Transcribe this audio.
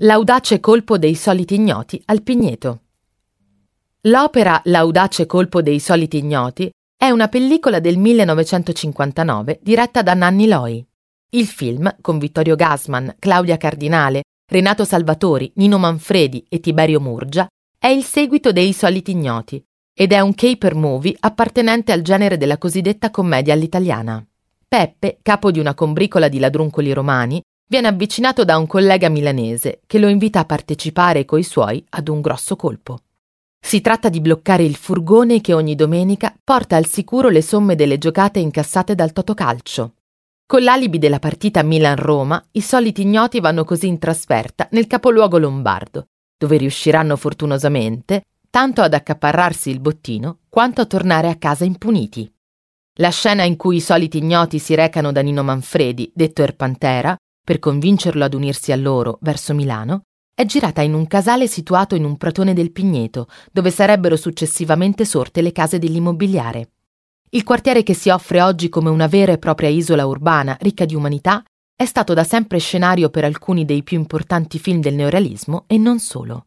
L'audace colpo dei soliti ignoti al Pigneto. L'opera L'audace colpo dei soliti ignoti è una pellicola del 1959 diretta da Nanni Loi. Il film, con Vittorio Gassman, Claudia Cardinale, Renato Salvatori, Nino Manfredi e Tiberio Murgia, è il seguito dei Soliti Ignoti ed è un caper movie appartenente al genere della cosiddetta commedia all'italiana. Peppe, capo di una combricola di ladruncoli romani, viene avvicinato da un collega milanese che lo invita a partecipare coi suoi ad un grosso colpo. Si tratta di bloccare il furgone che ogni domenica porta al sicuro le somme delle giocate incassate dal Totocalcio. Con l'alibi della partita Milan-Roma, i soliti ignoti vanno così in trasferta nel capoluogo lombardo, dove riusciranno fortunosamente tanto ad accaparrarsi il bottino quanto a tornare a casa impuniti. La scena in cui i soliti ignoti si recano da Nino Manfredi, detto Erpantera, per convincerlo ad unirsi a loro verso Milano, è girata in un casale situato in un pratone del Pigneto, dove sarebbero successivamente sorte le case dell'immobiliare. Il quartiere che si offre oggi come una vera e propria isola urbana ricca di umanità è stato da sempre scenario per alcuni dei più importanti film del neorealismo e non solo.